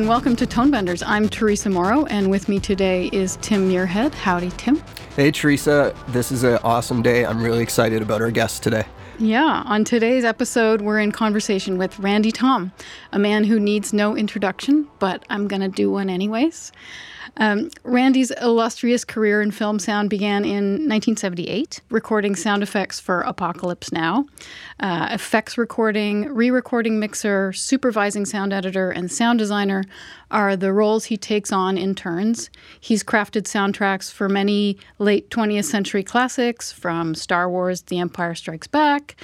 And welcome to Tonebenders. I'm Teresa Morrow, and with me today is Tim Muirhead. Howdy, Tim. Hey, Teresa. This is an awesome day. I'm really excited about our guest today. Yeah, on today's episode, we're in conversation with Randy Thom, a man who needs no introduction, but I'm going to do one anyways. Um, Randy's illustrious career in film sound began in 1978, recording sound effects for Apocalypse Now, uh, effects recording, re recording mixer, supervising sound editor, and sound designer are the roles he takes on in turns. He's crafted soundtracks for many late 20th century classics, from Star Wars The Empire Strikes Back,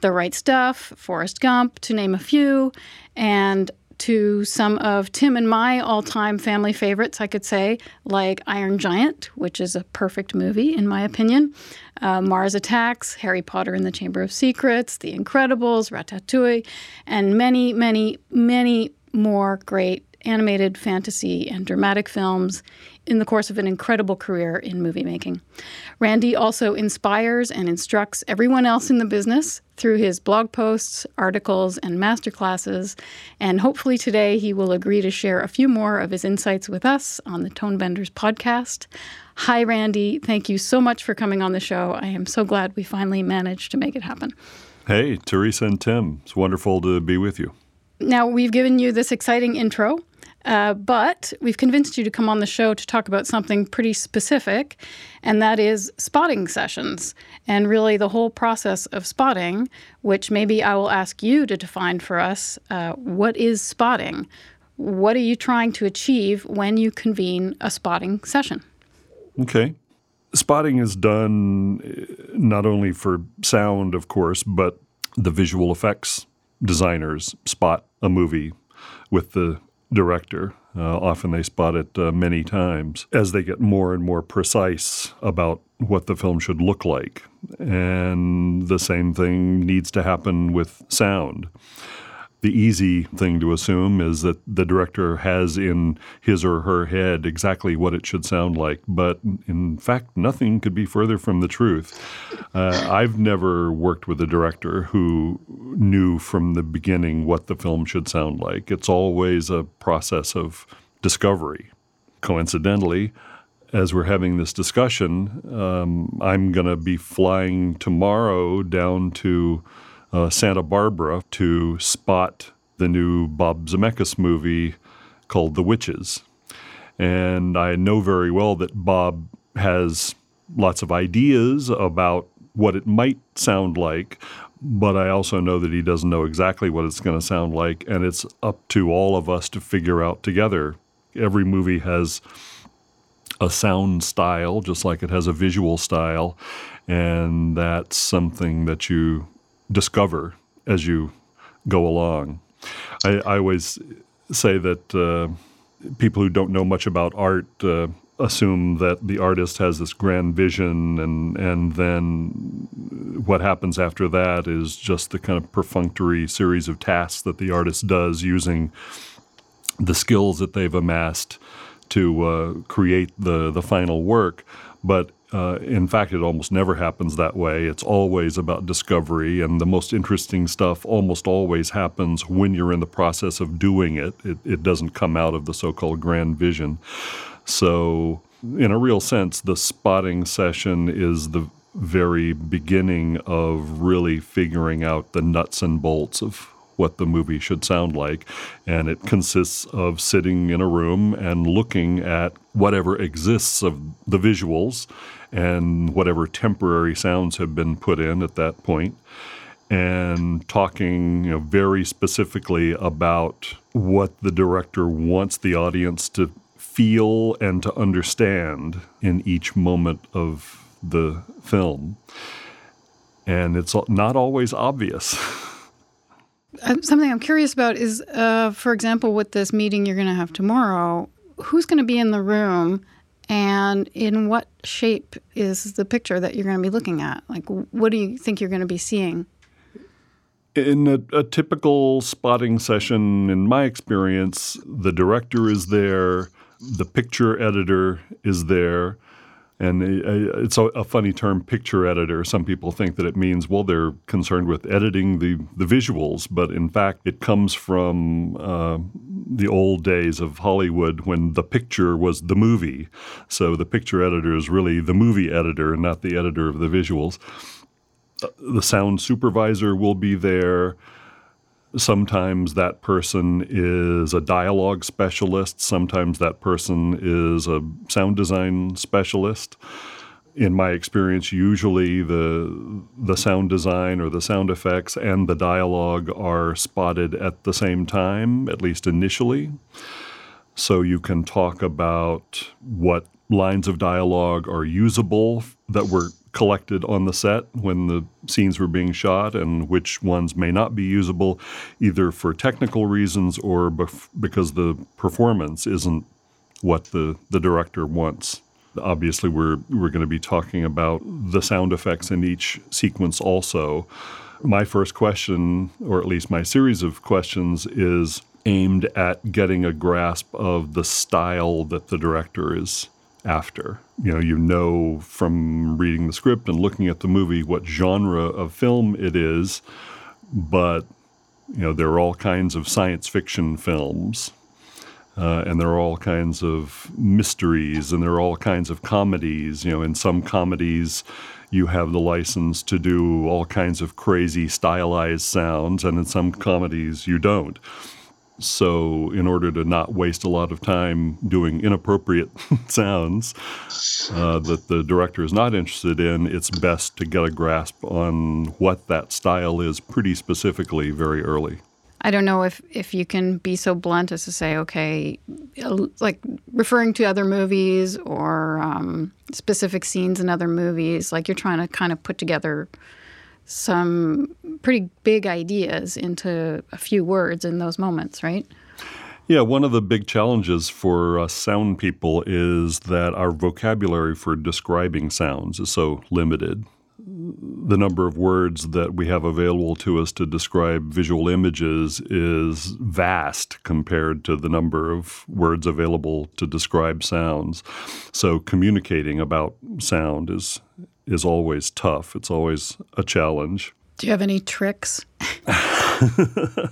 The Right Stuff, Forrest Gump, to name a few, and to some of Tim and my all time family favorites, I could say, like Iron Giant, which is a perfect movie, in my opinion, uh, Mars Attacks, Harry Potter and the Chamber of Secrets, The Incredibles, Ratatouille, and many, many, many more great animated fantasy and dramatic films in the course of an incredible career in movie making. Randy also inspires and instructs everyone else in the business through his blog posts, articles, and masterclasses. And hopefully today he will agree to share a few more of his insights with us on the Tonebenders podcast. Hi, Randy. Thank you so much for coming on the show. I am so glad we finally managed to make it happen. Hey, Teresa and Tim. It's wonderful to be with you. Now, we've given you this exciting intro uh, but we've convinced you to come on the show to talk about something pretty specific, and that is spotting sessions and really the whole process of spotting, which maybe I will ask you to define for us. Uh, what is spotting? What are you trying to achieve when you convene a spotting session? Okay. Spotting is done uh, not only for sound, of course, but the visual effects designers spot a movie with the director. Uh, often they spot it uh, many times as they get more and more precise about what the film should look like. And the same thing needs to happen with sound the easy thing to assume is that the director has in his or her head exactly what it should sound like. But in fact, nothing could be further from the truth. Uh, I've never worked with a director who knew from the beginning what the film should sound like. It's always a process of discovery. Coincidentally, as we're having this discussion, um, I'm going to be flying tomorrow down to uh, Santa Barbara to spot the new Bob Zemeckis movie called The Witches. And I know very well that Bob has lots of ideas about what it might sound like, but I also know that he doesn't know exactly what it's going to sound like. And it's up to all of us to figure out together. Every movie has a sound style, just like it has a visual style. And that's something that you discover as you go along. I, I always say that uh, people who don't know much about art uh, assume that the artist has this grand vision, and and then what happens after that is just the kind of perfunctory series of tasks that the artist does using the skills that they've amassed to uh, create the the final work. But uh, in fact, it almost never happens that way. It's always about discovery, and the most interesting stuff almost always happens when you're in the process of doing it. It, it doesn't come out of the so called grand vision. So, in a real sense, the spotting session is the very beginning of really figuring out the nuts and bolts of what the movie should sound like. And it consists of sitting in a room and looking at whatever exists of the visuals and whatever temporary sounds have been put in at that point and talking you know, very specifically about what the director wants the audience to feel and to understand in each moment of the film. And it's not always obvious. Uh, something I'm curious about is, uh, for example, with this meeting you're going to have tomorrow, who's going to be in the room and in what shape is the picture that you're going to be looking at? Like, what do you think you're going to be seeing? In a, a, typical spotting session, in my experience, the director is there, the picture editor is there, and it's a, funny term, picture editor. Some people think that it means, well, they're concerned with editing the, the visuals, but in fact, it comes from uh, the old days of Hollywood when the picture was the movie. So the picture editor is really the movie editor and not the editor of the visuals. Uh, the sound supervisor will be there. Sometimes that person is a dialogue specialist. Sometimes that person is a sound design specialist in my experience, usually the the sound design or the sound effects and the dialogue are spotted at the same time, at least initially. So you can talk about what lines of dialogue are usable that were collected on the set when the scenes were being shot and which ones may not be usable either for technical reasons or bef- because the performance isn't what the, the director wants. Obviously, we're we're going to be talking about the sound effects in each sequence also. My first question, or at least my series of questions, is aimed at getting a grasp of the style that the director is after. You know, you know from reading the script and looking at the movie what genre of film it is, but you know, there are all kinds of science fiction films uh, and there are all kinds of mysteries and there are all kinds of comedies. You know, in some comedies, you have the license to do all kinds of crazy stylized sounds, and in some comedies, you don't. So, in order to not waste a lot of time doing inappropriate sounds uh, that the director is not interested in, it's best to get a grasp on what that style is pretty specifically very early. I don't know if if you can be so blunt as to say, okay, like referring to other movies or um, specific scenes in other movies, like you're trying to kind of put together some pretty big ideas into a few words in those moments, right? Yeah, one of the big challenges for us sound people is that our vocabulary for describing sounds is so limited the number of words that we have available to us to describe visual images is vast compared to the number of words available to describe sounds. So communicating about sound is is always tough. It's always a challenge. Do you have any tricks?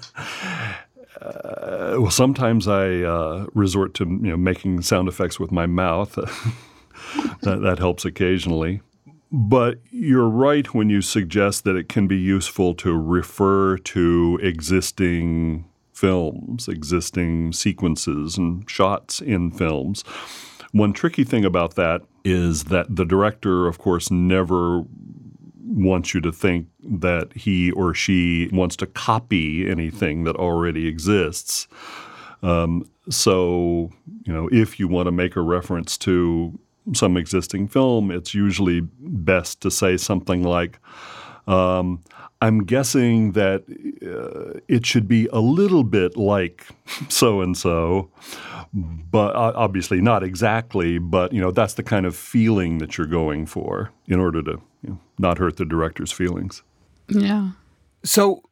Uh, well, sometimes I uh, resort to you know making sound effects with my mouth. that, that helps occasionally. But you're right when you suggest that it can be useful to refer to existing films, existing sequences and shots in films. One tricky thing about that is that the director, of course, never wants you to think that he or she wants to copy anything that already exists. Um, so, you know, if you want to make a reference to some existing film, it's usually best to say something like, um, I'm guessing that uh, it should be a little bit like so and so, but uh, obviously not exactly. But you know that's the kind of feeling that you're going for in order to you know, not hurt the director's feelings. Yeah. So,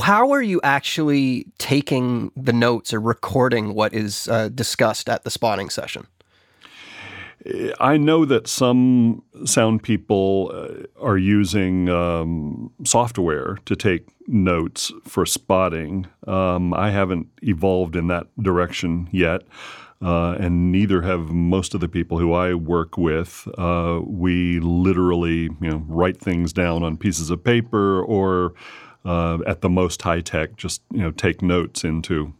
how are you actually taking the notes or recording what is uh, discussed at the spotting session? I know that some sound people uh, are using um, software to take notes for spotting. Um, I haven't evolved in that direction yet. Uh, and neither have most of the people who I work with. Uh, we literally, you know, write things down on pieces of paper, or uh, at the most high tech, just you know, take notes into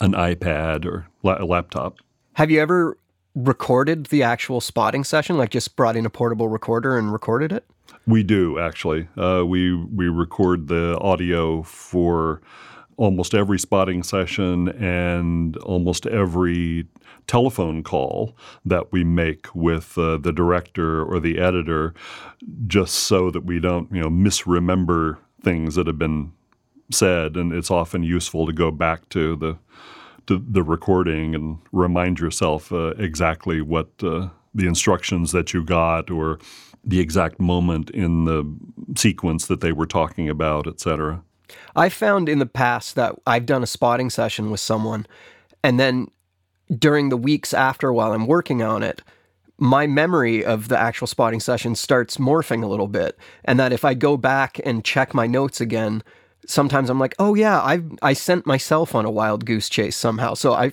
an iPad or la- a laptop. Have you ever recorded the actual spotting session, like just brought in a portable recorder and recorded it? We do actually. Uh, we we record the audio for almost every spotting session and almost every telephone call that we make with uh, the director or the editor, just so that we don't you know misremember things that have been said, and it's often useful to go back to the to the recording and remind yourself uh, exactly what uh, the instructions that you got or the exact moment in the sequence that they were talking about, etc. I found in the past that I've done a spotting session with someone, and then during the weeks after while I'm working on it, my memory of the actual spotting session starts morphing a little bit. And that if I go back and check my notes again, sometimes I'm like, oh yeah, I I sent myself on a wild goose chase somehow. So I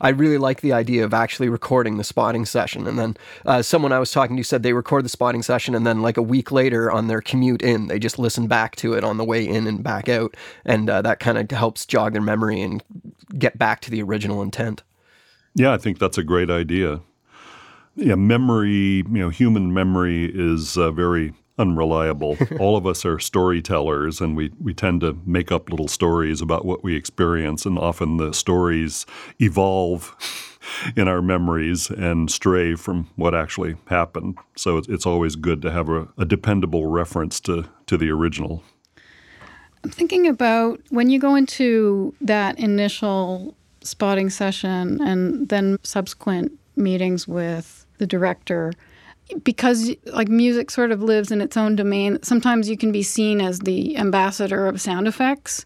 I really like the idea of actually recording the spotting session. And then uh, someone I was talking to said they record the spotting session and then like a week later on their commute in, they just listen back to it on the way in and back out, and uh, that kind of helps jog their memory and get back to the original intent. Yeah, I think that's a great idea. Yeah, memory, you know, human memory is uh, very unreliable. All of us are storytellers, and we, we tend to make up little stories about what we experience, and often the stories evolve in our memories and stray from what actually happened. So it's, it's always good to have a, a dependable reference to, to the original. I'm thinking about when you go into that initial spotting session and then subsequent meetings with the director because like music sort of lives in its own domain sometimes you can be seen as the ambassador of sound effects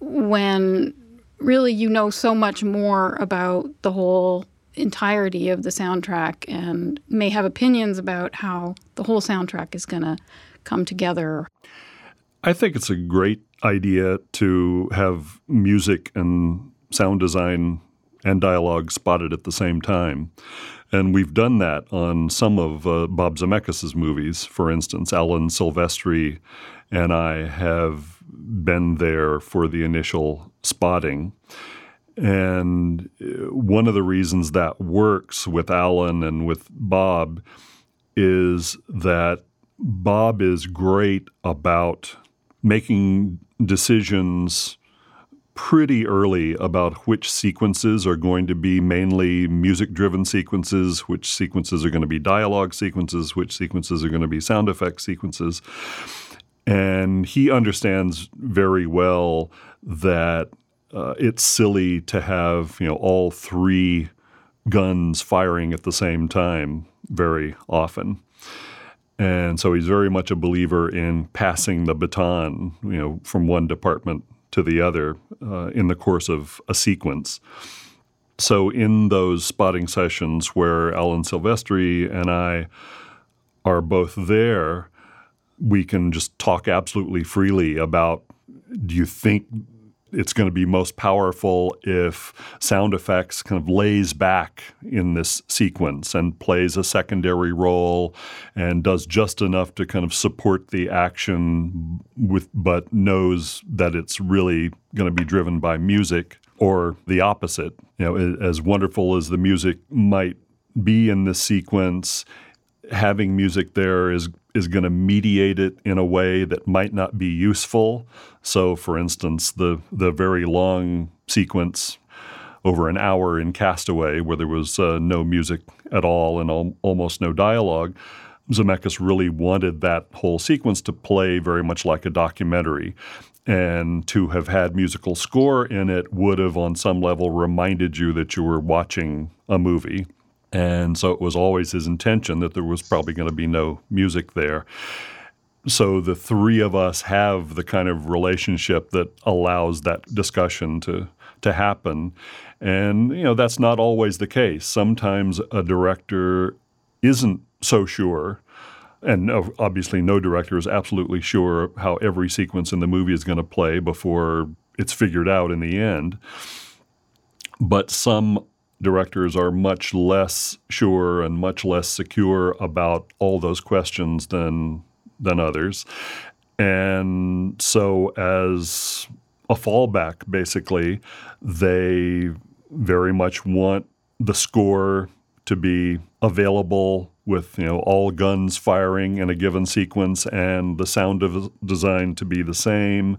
when really you know so much more about the whole entirety of the soundtrack and may have opinions about how the whole soundtrack is going to come together. I think it's a great idea to have music and sound design and dialogue spotted at the same time and we've done that on some of uh, Bob Zemeckis' movies. For instance, Alan Silvestri and I have been there for the initial spotting. And uh, one of the reasons that works with Alan and with Bob is that Bob is great about making decisions pretty early about which sequences are going to be mainly music driven sequences, which sequences are going to be dialogue sequences, which sequences are going to be sound effect sequences. And he understands very well that uh, it's silly to have you know all three guns firing at the same time very often. And so he's very much a believer in passing the baton, you know, from one department to the other uh, in the course of a sequence. So, in those spotting sessions where Alan Silvestri and I are both there, we can just talk absolutely freely about do you think it's going to be most powerful if sound effects kind of lays back in this sequence and plays a secondary role and does just enough to kind of support the action with but knows that it's really going to be driven by music or the opposite. You know as wonderful as the music might be in this sequence having music there is is going to mediate it in a way that might not be useful. So, for instance, the the very long sequence over an hour in Castaway, where there was uh, no music at all and al- almost no dialogue, Zemeckis really wanted that whole sequence to play very much like a documentary. And to have had musical score in it would have, on some level, reminded you that you were watching a movie. And so it was always his intention that there was probably going to be no music there. So the three of us have the kind of relationship that allows that discussion to to happen. And you know that's not always the case. Sometimes a director isn't so sure and obviously no director is absolutely sure how every sequence in the movie is going to play before it's figured out in the end. But some directors are much less sure and much less secure about all those questions than than others. And so as a fallback basically, they very much want the score to be available with you know all guns firing in a given sequence and the sound of design to be the same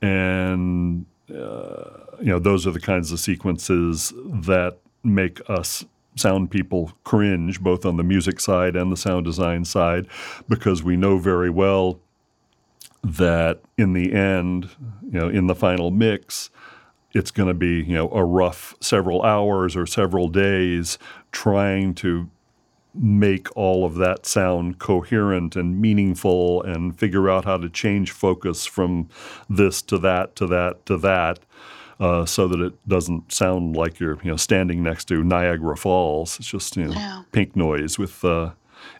and uh, you know, those are the kinds of sequences that make us sound people cringe, both on the music side and the sound design side, because we know very well that in the end, you know, in the final mix, it's going to be you know a rough several hours or several days trying to make all of that sound coherent and meaningful and figure out how to change focus from this to that to that to that uh, so that it doesn't sound like you're you know standing next to Niagara Falls. It's just you know yeah. pink noise with uh,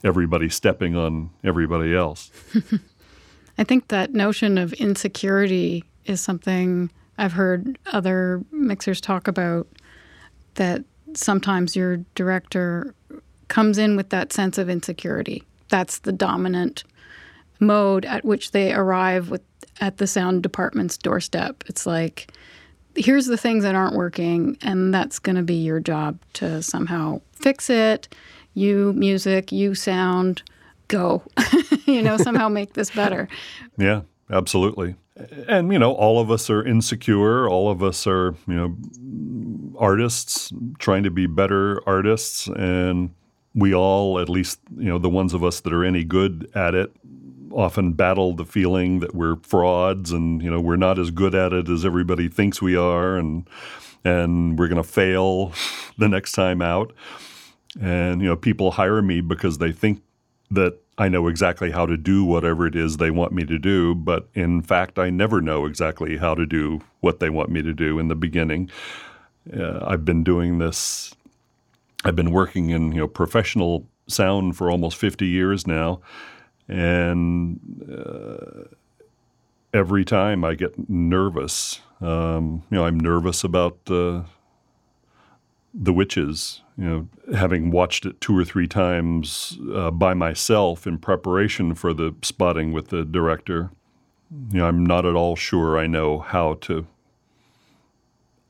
everybody stepping on everybody else. I think that notion of insecurity is something I've heard other mixers talk about that sometimes your director comes in with that sense of insecurity. That's the dominant mode at which they arrive with at the sound department's doorstep. It's like here's the things that aren't working and that's going to be your job to somehow fix it. You music, you sound, go. you know, somehow make this better. Yeah, absolutely. And you know, all of us are insecure. All of us are, you know, artists trying to be better artists and we all, at least, you know, the ones of us that are any good at it, often battle the feeling that we're frauds and you know we're not as good at it as everybody thinks we are and and we're going to fail the next time out. And you know people hire me because they think that I know exactly how to do whatever it is they want me to do but in fact I never know exactly how to do what they want me to do in the beginning. Uh, I've been doing this I've been working in you know professional sound for almost 50 years now and uh, every time I get nervous. Um, you know, I'm nervous about the witches. You know, having watched it two or three times uh, by myself in preparation for the spotting with the director. You know, I'm not at all sure I know how to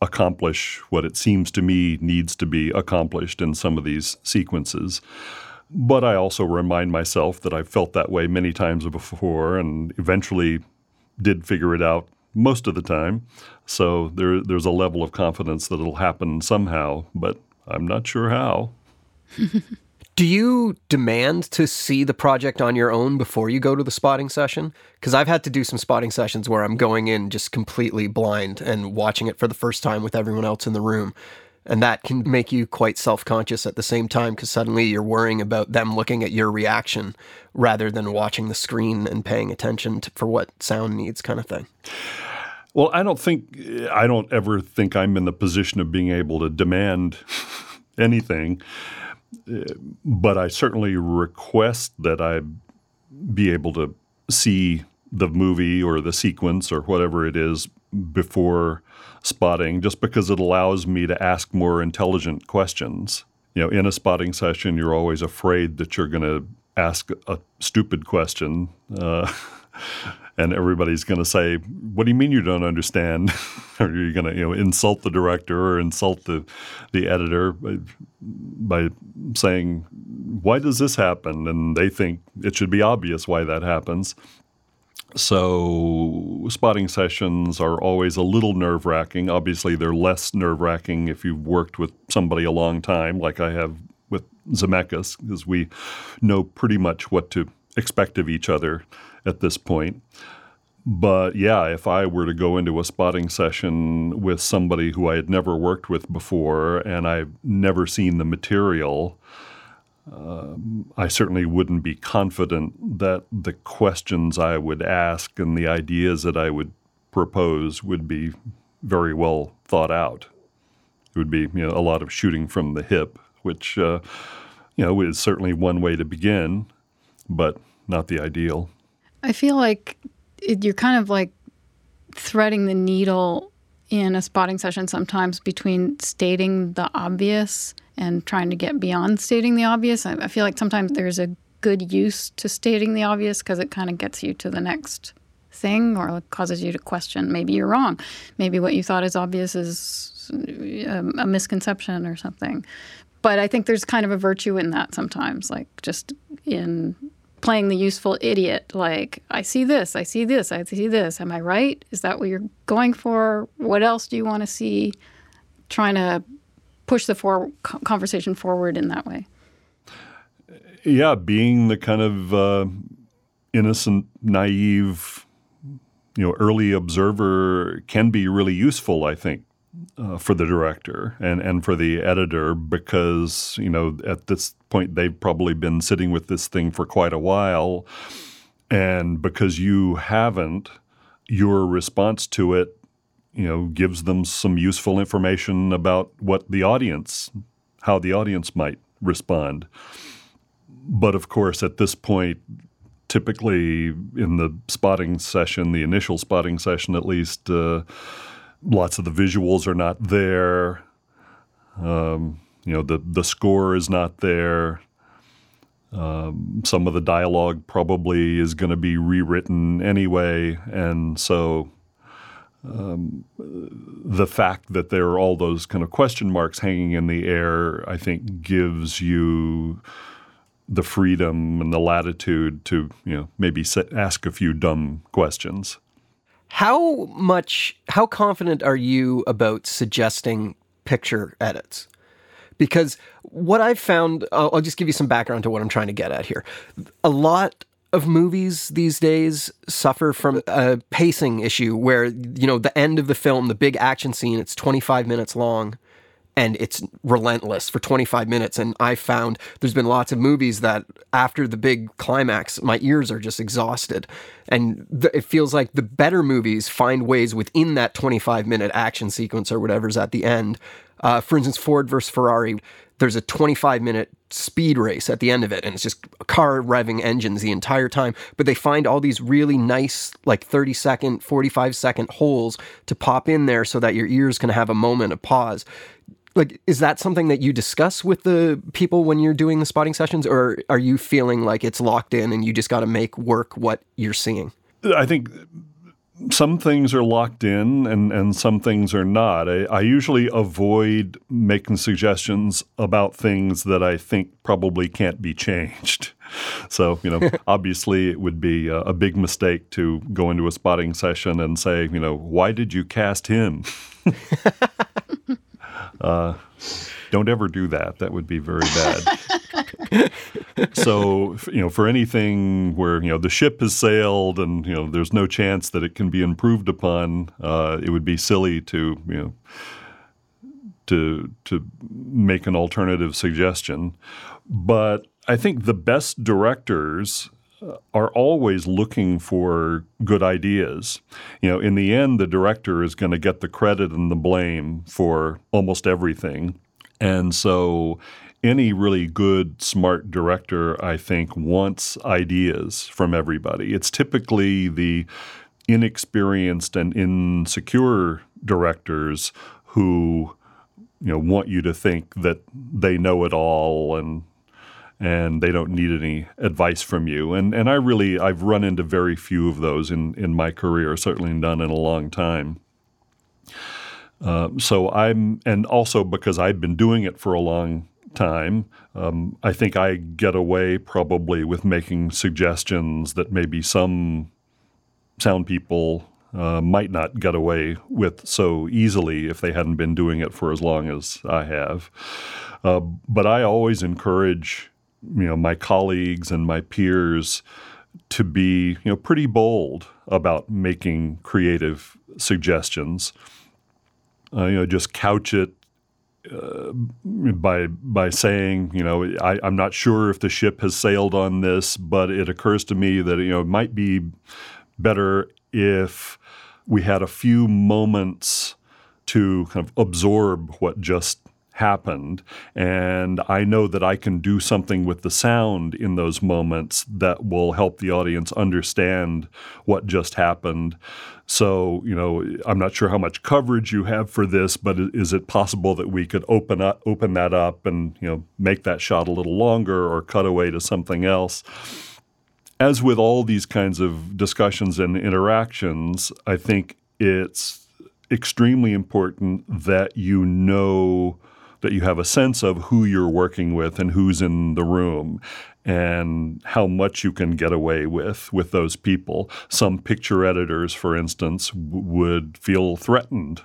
accomplish what it seems to me needs to be accomplished in some of these sequences. But I also remind myself that I've felt that way many times before and eventually did figure it out most of the time. So there, there's a level of confidence that it'll happen somehow, but I'm not sure how. Do you demand to see the project on your own before you go to the spotting session? Because I've had to do some spotting sessions where I'm going in just completely blind and watching it for the first time with everyone else in the room. And that can make you quite self conscious at the same time because suddenly you're worrying about them looking at your reaction rather than watching the screen and paying attention to, for what sound needs, kind of thing. Well, I don't think, I don't ever think I'm in the position of being able to demand anything, but I certainly request that I be able to see the movie or the sequence or whatever it is before spotting just because it allows me to ask more intelligent questions. You know, in a spotting session, you're always afraid that you're going to ask a stupid question. Uh, and everybody's going to say, "What do you mean you don't understand?" or you're going to, you know, insult the director or insult the the editor by, by saying, "Why does this happen?" And they think it should be obvious why that happens. So, spotting sessions are always a little nerve wracking. Obviously, they're less nerve wracking if you've worked with somebody a long time, like I have with Zemeckis, because we know pretty much what to expect of each other at this point. But yeah, if I were to go into a spotting session with somebody who I had never worked with before and I've never seen the material, um, I certainly wouldn't be confident that the questions I would ask and the ideas that I would propose would be very well thought out. It would be you know, a lot of shooting from the hip, which uh, you know is certainly one way to begin, but not the ideal. I feel like it, you're kind of like threading the needle in a spotting session sometimes between stating the obvious and trying to get beyond stating the obvious. I, I feel like sometimes there's a good use to stating the obvious because it kind of gets you to the next thing or causes you to question maybe you're wrong. Maybe what you thought is obvious is um, a misconception or something. But I think there's kind of a virtue in that sometimes, like just in playing the useful idiot like i see this i see this i see this am i right is that what you're going for what else do you want to see trying to push the for- conversation forward in that way. Yeah, being the kind of uh, innocent, naive, you know, early observer can be really useful. I think. Uh, for the director and, and for the editor because you know at this point they've probably been sitting with this thing for quite a while and because you haven't your response to it you know, gives them some useful information about what the audience, how the audience might respond. But of course, at this point, typically in the spotting session, the initial spotting session at least, uh, lots of the visuals are not there. Um, you know, the the score is not there. Um, some of the dialogue probably is going to be rewritten anyway, and so um, the fact that there are all those kind of question marks hanging in the air, I think, gives you the freedom and the latitude to you know maybe ask a few dumb questions. How much? How confident are you about suggesting picture edits? Because what I've found, I'll, I'll just give you some background to what I'm trying to get at here. A lot of movies these days suffer from a pacing issue where, you know, the end of the film, the big action scene, it's 25 minutes long and it's relentless for 25 minutes. And I found there's been lots of movies that after the big climax, my ears are just exhausted. And th- it feels like the better movies find ways within that 25 minute action sequence or whatever's at the end. Uh, for instance, Ford versus Ferrari, there's a 25 minute speed race at the end of it and it's just car revving engines the entire time but they find all these really nice like 30 second 45 second holes to pop in there so that your ears can have a moment of pause like is that something that you discuss with the people when you're doing the spotting sessions or are you feeling like it's locked in and you just got to make work what you're seeing i think some things are locked in and, and some things are not. I, I, usually avoid making suggestions about things that I think probably can't be changed. So, you know, obviously it would be a, a, big mistake to go into a spotting session and say, you know, why did you cast him? Uh, don't ever do that. That would be very bad. so, you know, for anything where, you know, the ship has sailed and, you know, there's no chance that it can be improved upon, uh, it would be silly to, you know, to, to make an alternative suggestion. But I think the best directors are always looking for good ideas. You know, in the end, the director is going to get the credit and the blame for almost everything. And so, any really good, smart director, I think, wants ideas from everybody. It's typically the inexperienced and insecure directors who you know want you to think that they know it all and and they don't need any advice from you. And and I really I've run into very few of those in in my career, certainly none in a long time. Uh, so I'm, and also because I've been doing it for a long time, um, I think I get away probably with making suggestions that maybe some sound people uh, might not get away with so easily if they hadn't been doing it for as long as I have. Uh, but I always encourage you know my colleagues and my peers to be you know pretty bold about making creative suggestions. Uh, you know, just couch it uh, by by saying, you know, I, am not sure if the ship has sailed on this, but it occurs to me that you know it might be better if we had a few moments to kind of absorb what just happened. And I know that I can do something with the sound in those moments that will help the audience understand what just happened. So, you know, I'm not sure how much coverage you have for this, but is it possible that we could open up open that up and, you know, make that shot a little longer or cut away to something else? As with all these kinds of discussions and interactions, I think it's extremely important that you know that you have a sense of who you're working with and who's in the room and how much you can get away with with those people. Some picture editors, for instance, w- would feel threatened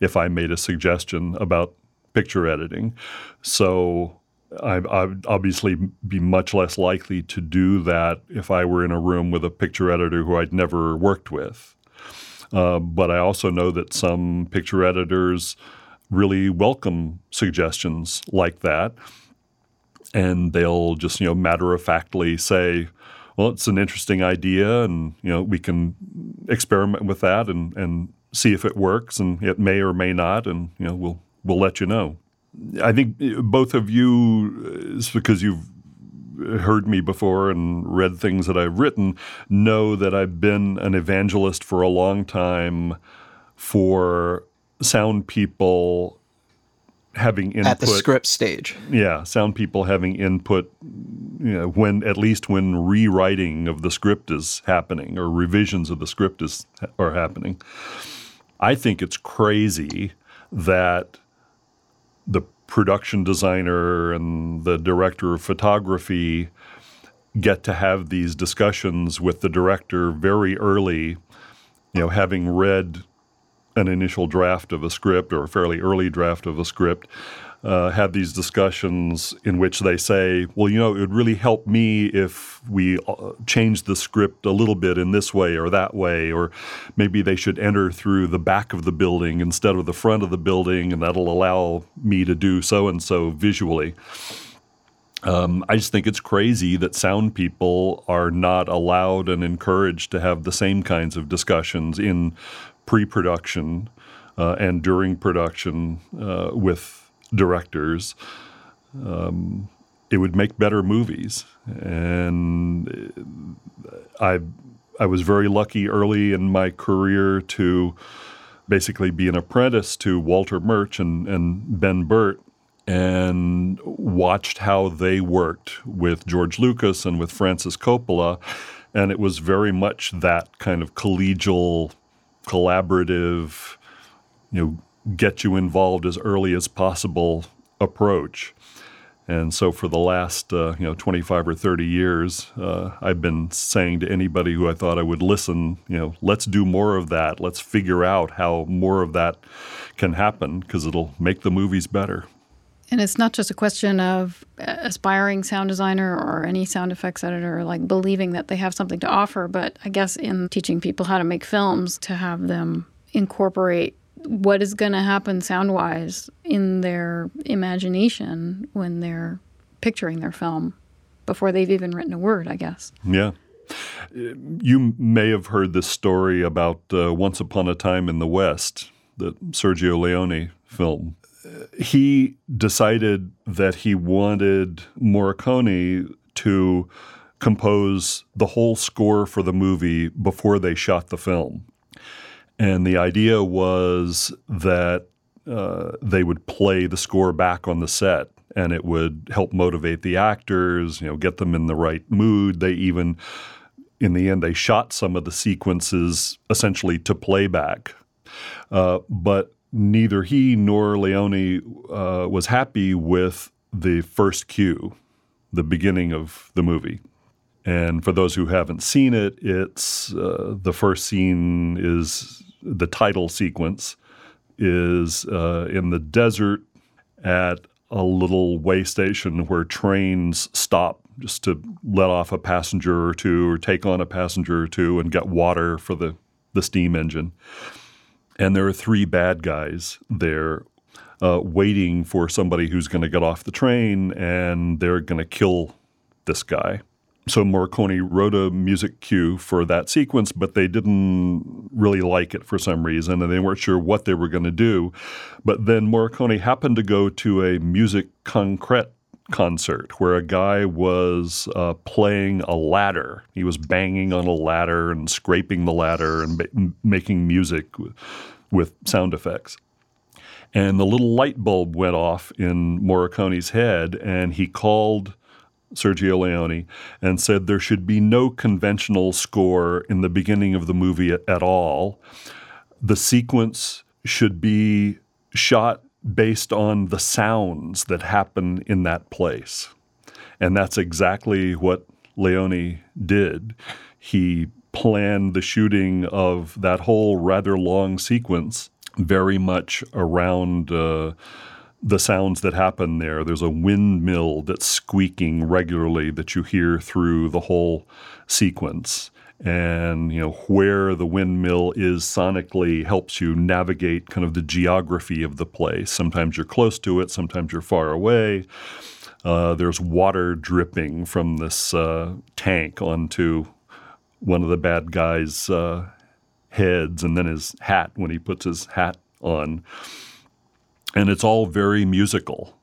if I made a suggestion about picture editing. So I, would obviously be much less likely to do that if I were in a room with a picture editor who I'd never worked with. Uh, but I also know that some picture editors really welcome suggestions like that. And they'll just, you know, matter of factly say, well, it's an interesting idea and, you know, we can experiment with that and, and see if it works and it may or may not and, you know, we'll, we'll let you know. I think both of you, it's because you've heard me before and read things that I've written know that I've been an evangelist for a long time for sound people having input at the script stage. Yeah, sound people having input you know, when at least when rewriting of the script is happening or revisions of the script is are happening. I think it's crazy that the production designer and the director of photography get to have these discussions with the director very early, you know, having read an initial draft of a script or a fairly early draft of a script uh, have these discussions in which they say, well, you know, it would really help me if we uh, change the script a little bit in this way or that way, or maybe they should enter through the back of the building instead of the front of the building, and that'll allow me to do so and so visually. Um, I just think it's crazy that sound people are not allowed and encouraged to have the same kinds of discussions in pre production uh, and during production uh, with directors, um, it would make better movies. And I, I was very lucky early in my career to basically be an apprentice to Walter Murch and, and Ben Burtt and watched how they worked with George Lucas and with Francis Coppola. And it was very much that kind of collegial, collaborative, you know, get you involved as early as possible approach. And so for the last uh, you know 25 or 30 years, uh, I've been saying to anybody who I thought I would listen, you know, let's do more of that. Let's figure out how more of that can happen because it'll make the movies better. And it's not just a question of aspiring sound designer or any sound effects editor like believing that they have something to offer, but I guess in teaching people how to make films to have them incorporate what is going to happen sound wise in their imagination when they're picturing their film before they've even written a word, I guess. Yeah. You may have heard this story about uh, Once Upon a Time in the West, the Sergio Leone film. He decided that he wanted Morricone to compose the whole score for the movie before they shot the film. And the idea was that uh, they would play the score back on the set and it would help motivate the actors, you know, get them in the right mood. They even, in the end, they shot some of the sequences essentially to playback. Uh, but neither he nor Leone uh, was happy with the first cue, the beginning of the movie. And for those who haven't seen it, it's uh, the first scene is the title sequence is uh, in the desert at a little way station where trains stop just to let off a passenger or two or take on a passenger or two and get water for the, the steam engine. And there are three bad guys there uh, waiting for somebody who's going to get off the train and they're going to kill this guy so Morricone wrote a music cue for that sequence, but they didn't really like it for some reason, and they weren't sure what they were going to do. But then Morricone happened to go to a musique concrète concert where a guy was uh, playing a ladder. He was banging on a ladder and scraping the ladder and ma- making music with, with sound effects. And the little light bulb went off in Morricone's head, and he called Sergio Leone, and said there should be no conventional score in the beginning of the movie at all. The sequence should be shot based on the sounds that happen in that place. And that's exactly what Leone did. He planned the shooting of that whole rather long sequence very much around. Uh, the sounds that happen there. There's a windmill that's squeaking regularly that you hear through the whole sequence. And you know where the windmill is sonically helps you navigate kind of the geography of the place. Sometimes you're close to it, sometimes you're far away. Uh, there's water dripping from this uh, tank onto one of the bad guy's uh, heads, and then his hat when he puts his hat on and it's all very musical.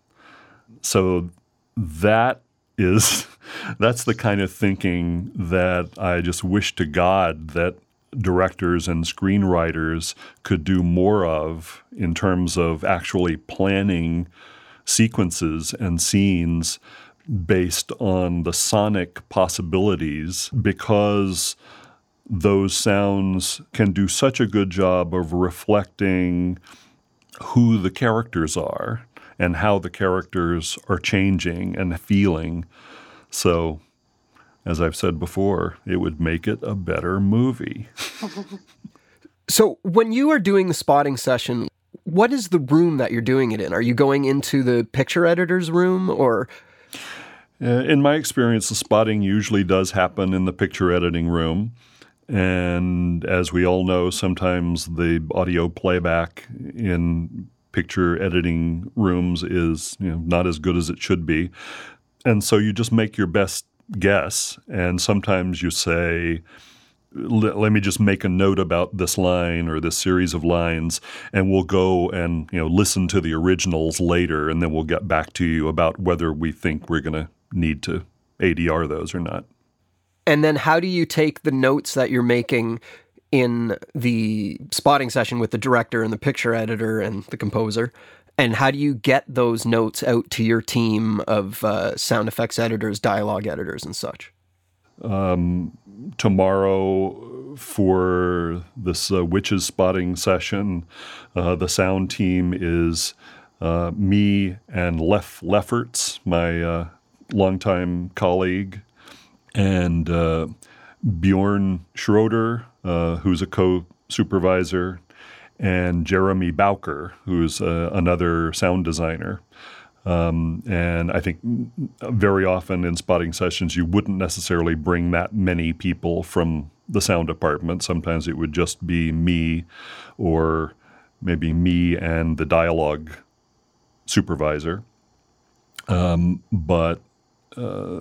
So that is that's the kind of thinking that I just wish to God that directors and screenwriters could do more of in terms of actually planning sequences and scenes based on the sonic possibilities because those sounds can do such a good job of reflecting who the characters are and how the characters are changing and feeling. So, as I've said before, it would make it a better movie. so, when you are doing the spotting session, what is the room that you're doing it in? Are you going into the picture editor's room or? Uh, in my experience, the spotting usually does happen in the picture editing room. And as we all know, sometimes the audio playback in picture editing rooms is you know, not as good as it should be. And so you just make your best guess. And sometimes you say, let me just make a note about this line or this series of lines and we'll go and you know listen to the originals later and then we'll get back to you about whether we think we're going to need to ADR those or not. And then how do you take the notes that you're making in the spotting session with the director and the picture editor and the composer? And how do you get those notes out to your team of uh, sound effects editors, dialogue editors, and such? Um, tomorrow, for this uh, witches spotting session, uh, the sound team is uh, me and Leff Lefferts, my uh, longtime colleague, and uh, Bjorn Schroeder, uh, who's a co supervisor, and Jeremy Bowker, who's uh, another sound designer. Um, and I think very often in spotting sessions, you wouldn't necessarily bring that many people from the sound department. Sometimes it would just be me or maybe me and the dialogue supervisor. Um, but uh,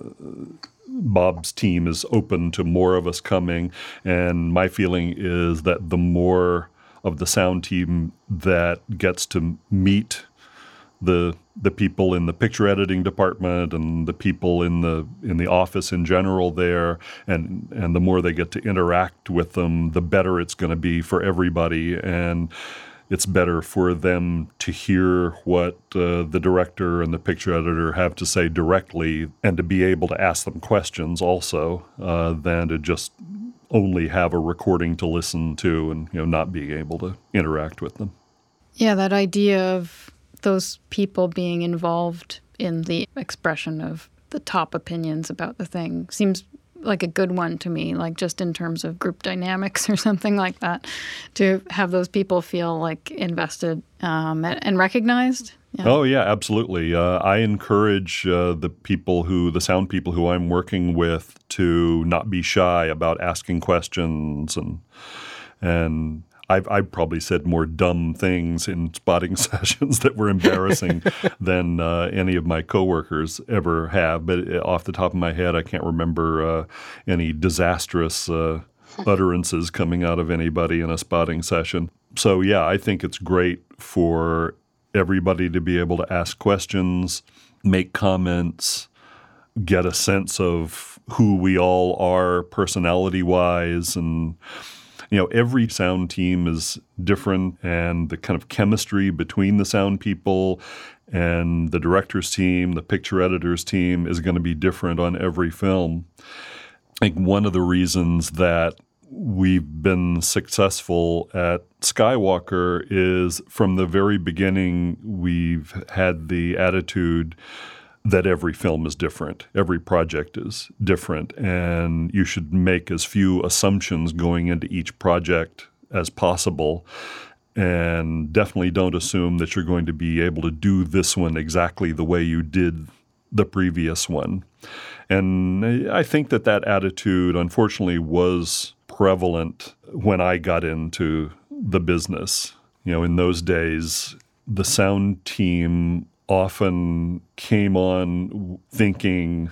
Bob's team is open to more of us coming. And my feeling is that the more of the sound team that gets to meet the the people in the picture editing department and the people in the in the office in general there and and the more they get to interact with them the better it's going to be for everybody and it's better for them to hear what uh, the director and the picture editor have to say directly and to be able to ask them questions also uh, than to just only have a recording to listen to and you know not being able to interact with them. Yeah, that idea of those people being involved in the expression of the top opinions about the thing seems like a good one to me, like just in terms of group dynamics or something like that, to have those people feel like invested um, and recognized. Yeah. Oh yeah, absolutely. Uh, I encourage uh, the people who, the sound people who I'm working with, to not be shy about asking questions and and I've, I've probably said more dumb things in spotting sessions that were embarrassing than uh, any of my coworkers ever have. But uh, off the top of my head, I can't remember uh, any disastrous uh, utterances coming out of anybody in a spotting session. So, yeah, I think it's great for everybody to be able to ask questions, make comments, get a sense of who we all are personality wise and you know, every sound team is different, and the kind of chemistry between the sound people and the director's team, the picture editor's team is going to be different on every film. I think one of the reasons that we've been successful at Skywalker is from the very beginning, we've had the attitude that every film is different, every project is different, and you should make as few assumptions going into each project as possible. And definitely don't assume that you're going to be able to do this one exactly the way you did the previous one. And I think that that attitude, unfortunately, was prevalent when I got into the business. You know, in those days, the sound team often came on thinking,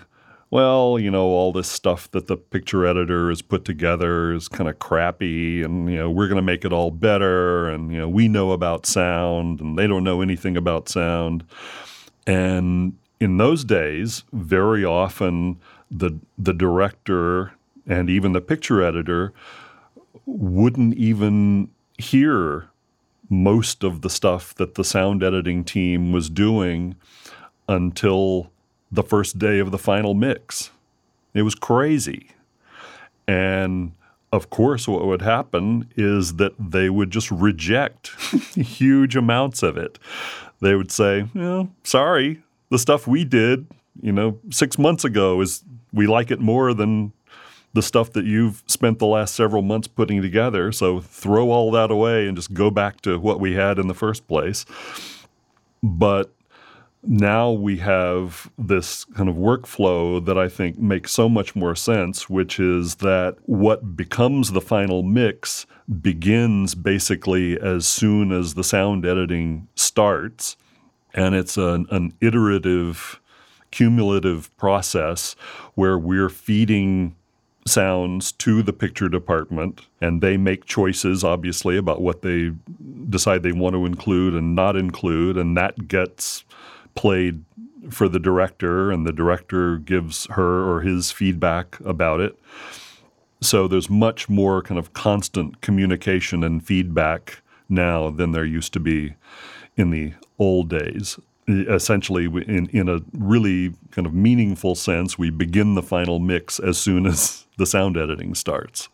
well, you know, all this stuff that the picture editor has put together is kind of crappy, and, you know, we're going to make it all better. And, you know, we know about sound, and they don't know anything about sound. And in those days, very often the the director and even the picture editor wouldn't even hear most of the stuff that the sound editing team was doing until the first day of the final mix. It was crazy. And of course, what would happen is that they would just reject huge amounts of it. They would say, well, sorry, the stuff we did, you know, six months ago is we like it more than the stuff that you've spent the last several months putting together. So throw all that away and just go back to what we had in the first place. But now we have this kind of workflow that I think makes so much more sense, which is that what becomes the final mix begins basically as soon as the sound editing starts. And it's an, an iterative, cumulative process where we're feeding sounds to the picture department and they make choices obviously about what they decide they want to include and not include and that gets played for the director and the director gives her or his feedback about it. So there's much more kind of constant communication and feedback now than there used to be in the old days essentially in in a really kind of meaningful sense we begin the final mix as soon as the sound editing starts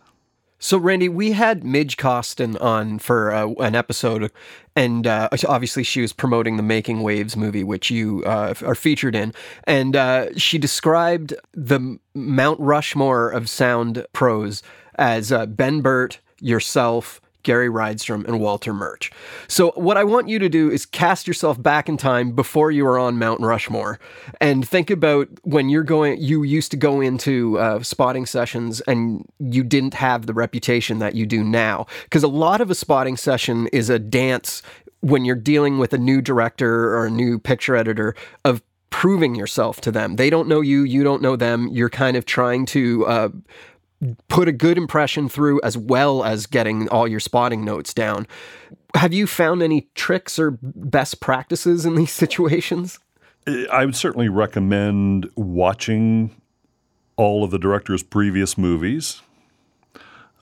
so, Randy, we had Midge Costin on for uh, an episode, and uh, obviously she was promoting the Making Waves movie, which you uh, are featured in. And uh, she described the Mount Rushmore of sound pros as uh, Ben Burtt, yourself, Gary Rydstrom, and Walter Murch. So, what I want you to do is cast yourself back in time before you were on Mount Rushmore and think about when you're going, you used to go into uh, spotting sessions and you didn't have the reputation that you do now. Because a lot of a spotting session is a dance when you're dealing with a new director or a new picture editor of proving yourself to them. They don't know you, you don't know them. You're kind of trying to uh, put a good impression through as well as getting all your spotting notes down. Have you found any tricks or best practices in these situations? I would certainly recommend watching all of the director's previous movies.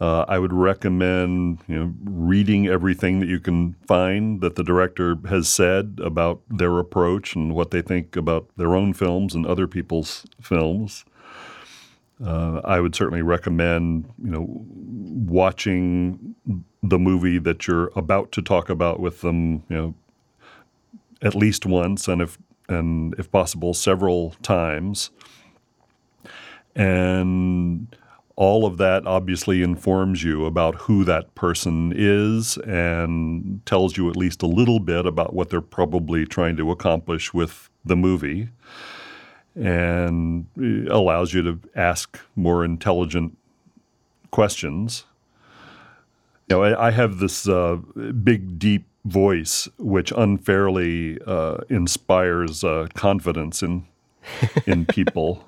Uh, I would recommend you know reading everything that you can find that the director has said about their approach and what they think about their own films and other people's films. Uh, I would certainly recommend, you know, watching the movie that you're about to talk about with them, you know, at least once, and if and if possible, several times. And all of that obviously informs you about who that person is and tells you at least a little bit about what they're probably trying to accomplish with the movie and allows you to ask more intelligent questions. You know, I, I have this uh, big, deep voice which unfairly uh, inspires uh, confidence in in people.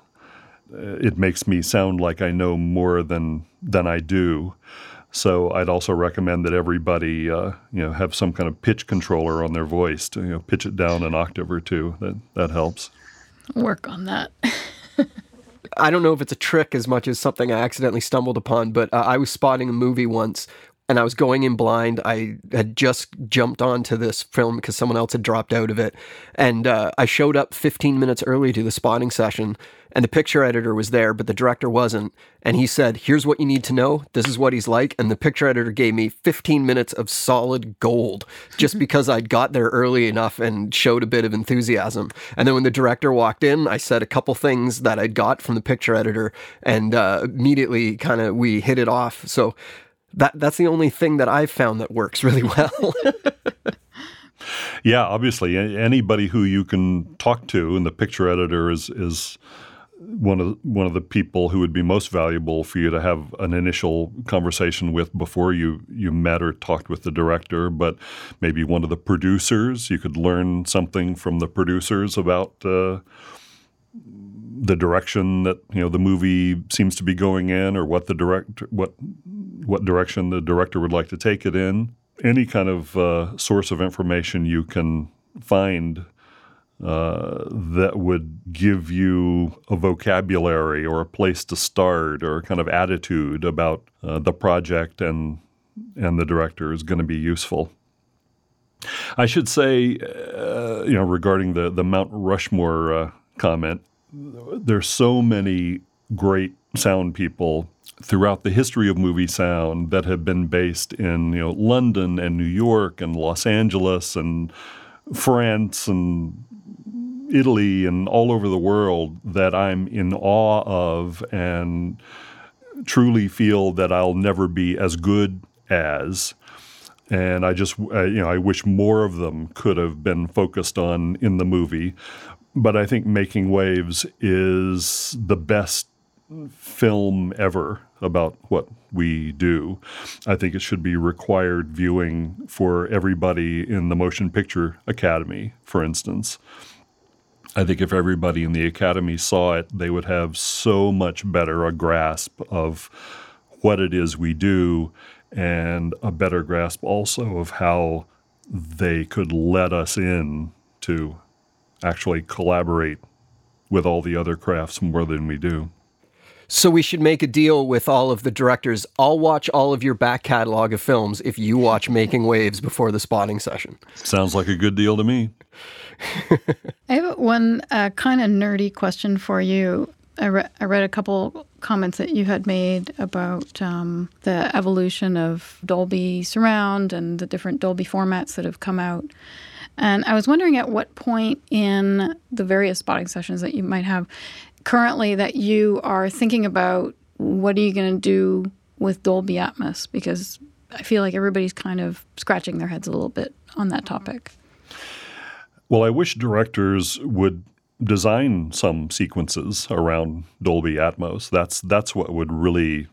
Uh, it makes me sound like I know more than than I do. So I'd also recommend that everybody, uh, you know, have some kind of pitch controller on their voice to you know, pitch it down an octave or two. That that helps. Work on that. I don't know if it's a trick as much as something I accidentally stumbled upon, but uh, I was spotting a movie once and I was going in blind. I had just jumped onto this film because someone else had dropped out of it. And uh, I showed up 15 minutes early to the spotting session, and the picture editor was there, but the director wasn't. And he said, Here's what you need to know. This is what he's like. And the picture editor gave me 15 minutes of solid gold just because I'd got there early enough and showed a bit of enthusiasm. And then when the director walked in, I said a couple things that I'd got from the picture editor, and uh, immediately kind of we hit it off. So that that's the only thing that I've found that works really well. yeah, obviously, anybody who you can talk to, and the picture editor is is one of one of the people who would be most valuable for you to have an initial conversation with before you you met or talked with the director. But maybe one of the producers, you could learn something from the producers about. Uh, the direction that you know the movie seems to be going in, or what the direct what what direction the director would like to take it in. Any kind of uh, source of information you can find uh, that would give you a vocabulary or a place to start or a kind of attitude about uh, the project and and the director is going to be useful. I should say, uh, you know, regarding the the Mount Rushmore uh, comment, there's so many great sound people throughout the history of movie sound that have been based in you know London and New York and Los Angeles and France and Italy and all over the world that I'm in awe of and truly feel that I'll never be as good as. And I just, you know, I wish more of them could have been focused on in the movie. But I think Making Waves is the best film ever about what we do. I think it should be required viewing for everybody in the Motion Picture Academy, for instance. I think if everybody in the Academy saw it, they would have so much better a grasp of what it is we do and a better grasp also of how they could let us in to actually collaborate with all the other crafts more than we do. So we should make a deal with all of the directors. I'll watch all of your back catalog of films if you watch Making Waves before the spotting session. Sounds like a good deal to me. I have one uh, kind of nerdy question for you. I, re- I, read a couple comments that you had made about um, the evolution of Dolby Surround and the different Dolby formats that have come out. And I was wondering at what point in the various spotting sessions that you might have currently that you are thinking about what are you going to do with Dolby Atmos? Because I feel like everybody's kind of scratching their heads a little bit on that topic. Well, I wish directors would design some sequences around Dolby Atmos. That's that's what would really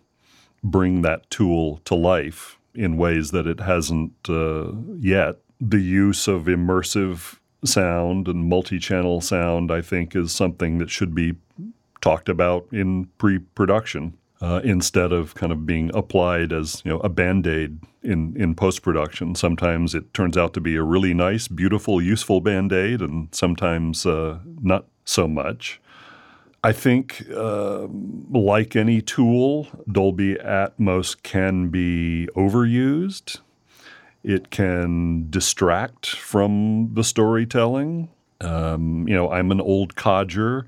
bring that tool to life in ways that it hasn't uh, yet. The use of immersive sound and multi-channel sound, I think, is something that should be talked about in pre-production uh, instead of kind of being applied as you know a band-aid in, in post-production. Sometimes it turns out to be a really nice, beautiful, useful band-aid, and sometimes uh, not so much. I think, uh, like any tool, Dolby Atmos can be overused. It can distract from the storytelling. Um, you know, I'm an old codger.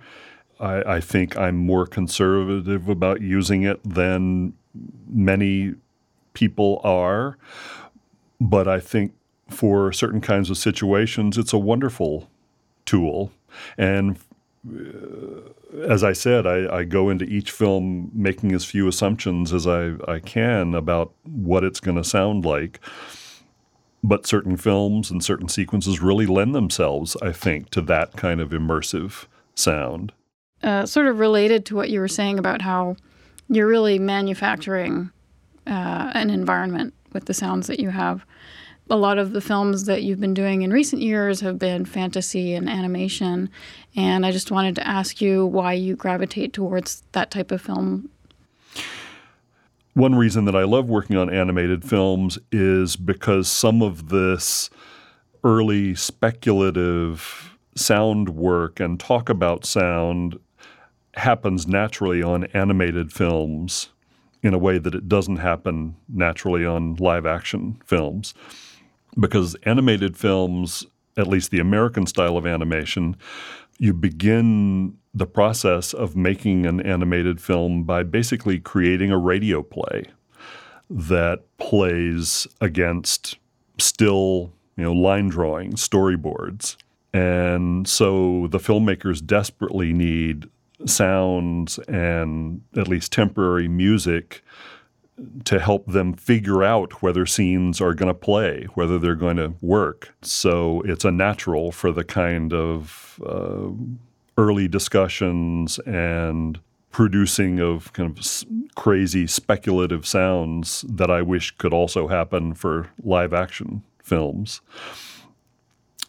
I, I think I'm more conservative about using it than many people are. But I think for certain kinds of situations, it's a wonderful tool. And uh, as I said, I, I, go into each film making as few assumptions as I, I can about what it's going to sound like. But certain films and certain sequences really lend themselves, I think, to that kind of immersive sound uh, sort of related to what you were saying about how you're really manufacturing uh, an environment with the sounds that you have. A lot of the films that you've been doing in recent years have been fantasy and animation, and I just wanted to ask you why you gravitate towards that type of film. One reason that I love working on animated films is because some of this early speculative sound work and talk about sound happens naturally on animated films in a way that it doesn't happen naturally on live action films. Because animated films, at least the American style of animation, you begin the process of making an animated film by basically creating a radio play that plays against still, you know, line drawing, storyboards. And so the filmmakers desperately need sounds and at least temporary music to help them figure out whether scenes are going to play, whether they're going to work. So it's a natural for the kind of uh, early discussions and producing of kind of crazy speculative sounds that I wish could also happen for live action films.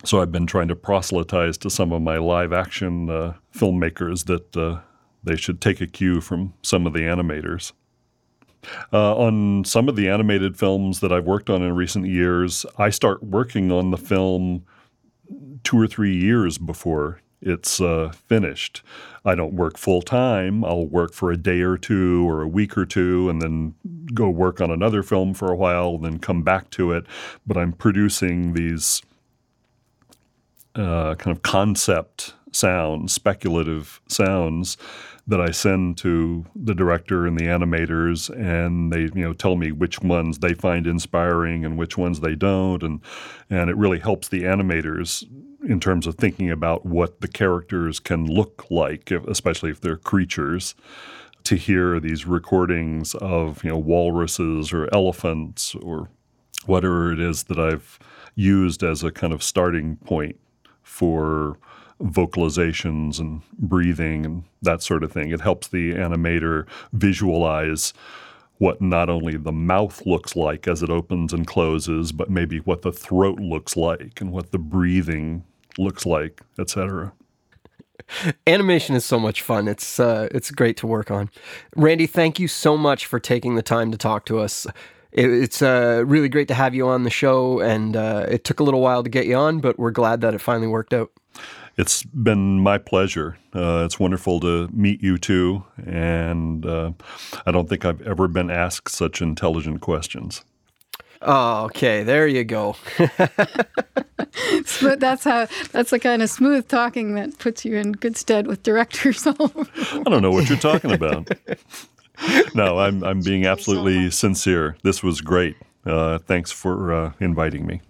So I've been trying to proselytize to some of my live action uh, filmmakers that uh, they should take a cue from some of the animators. Uh, on some of the animated films that I've worked on in recent years, I start working on the film two or three years before it's uh, finished. I don't work full time. I'll work for a day or two or a week or two and then go work on another film for a while then come back to it. But I'm producing these uh, kind of concept sounds, speculative sounds that I send to the director and the animators, and they you know tell me which ones they find inspiring and which ones they don't, and and it really helps the animators in terms of thinking about what the characters can look like, especially if they're creatures. To hear these recordings of you know walruses or elephants or whatever it is that I've used as a kind of starting point for vocalizations and breathing and that sort of thing. It helps the animator visualize what not only the mouth looks like as it opens and closes, but maybe what the throat looks like and what the breathing looks like, etc. Animation is so much fun. It's uh, it's great to work on. Randy, thank you so much for taking the time to talk to us. It, it's uh, really great to have you on the show, and uh, it took a little while to get you on, but we're glad that it finally worked out. It's been my pleasure. Uh, it's wonderful to meet you too, and uh, I don't think I've ever been asked such intelligent questions. Oh, okay. There you go. but that's how that's the kind of smooth talking that puts you in good stead with directors all over. I don't know what you're talking about. no, I'm I'm being absolutely sincere. This was great. Uh, thanks for uh, inviting me.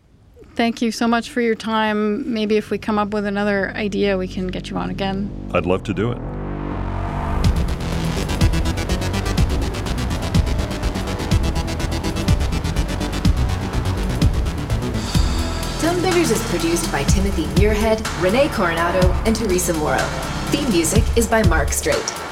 Thank you so much for your time. Maybe if we come up with another idea, we can get you on again. I'd love to do it. Tonebenders is produced by Timothy Muirhead, Renee Coronado, and Teresa Morrow. Theme music is by Mark Straight.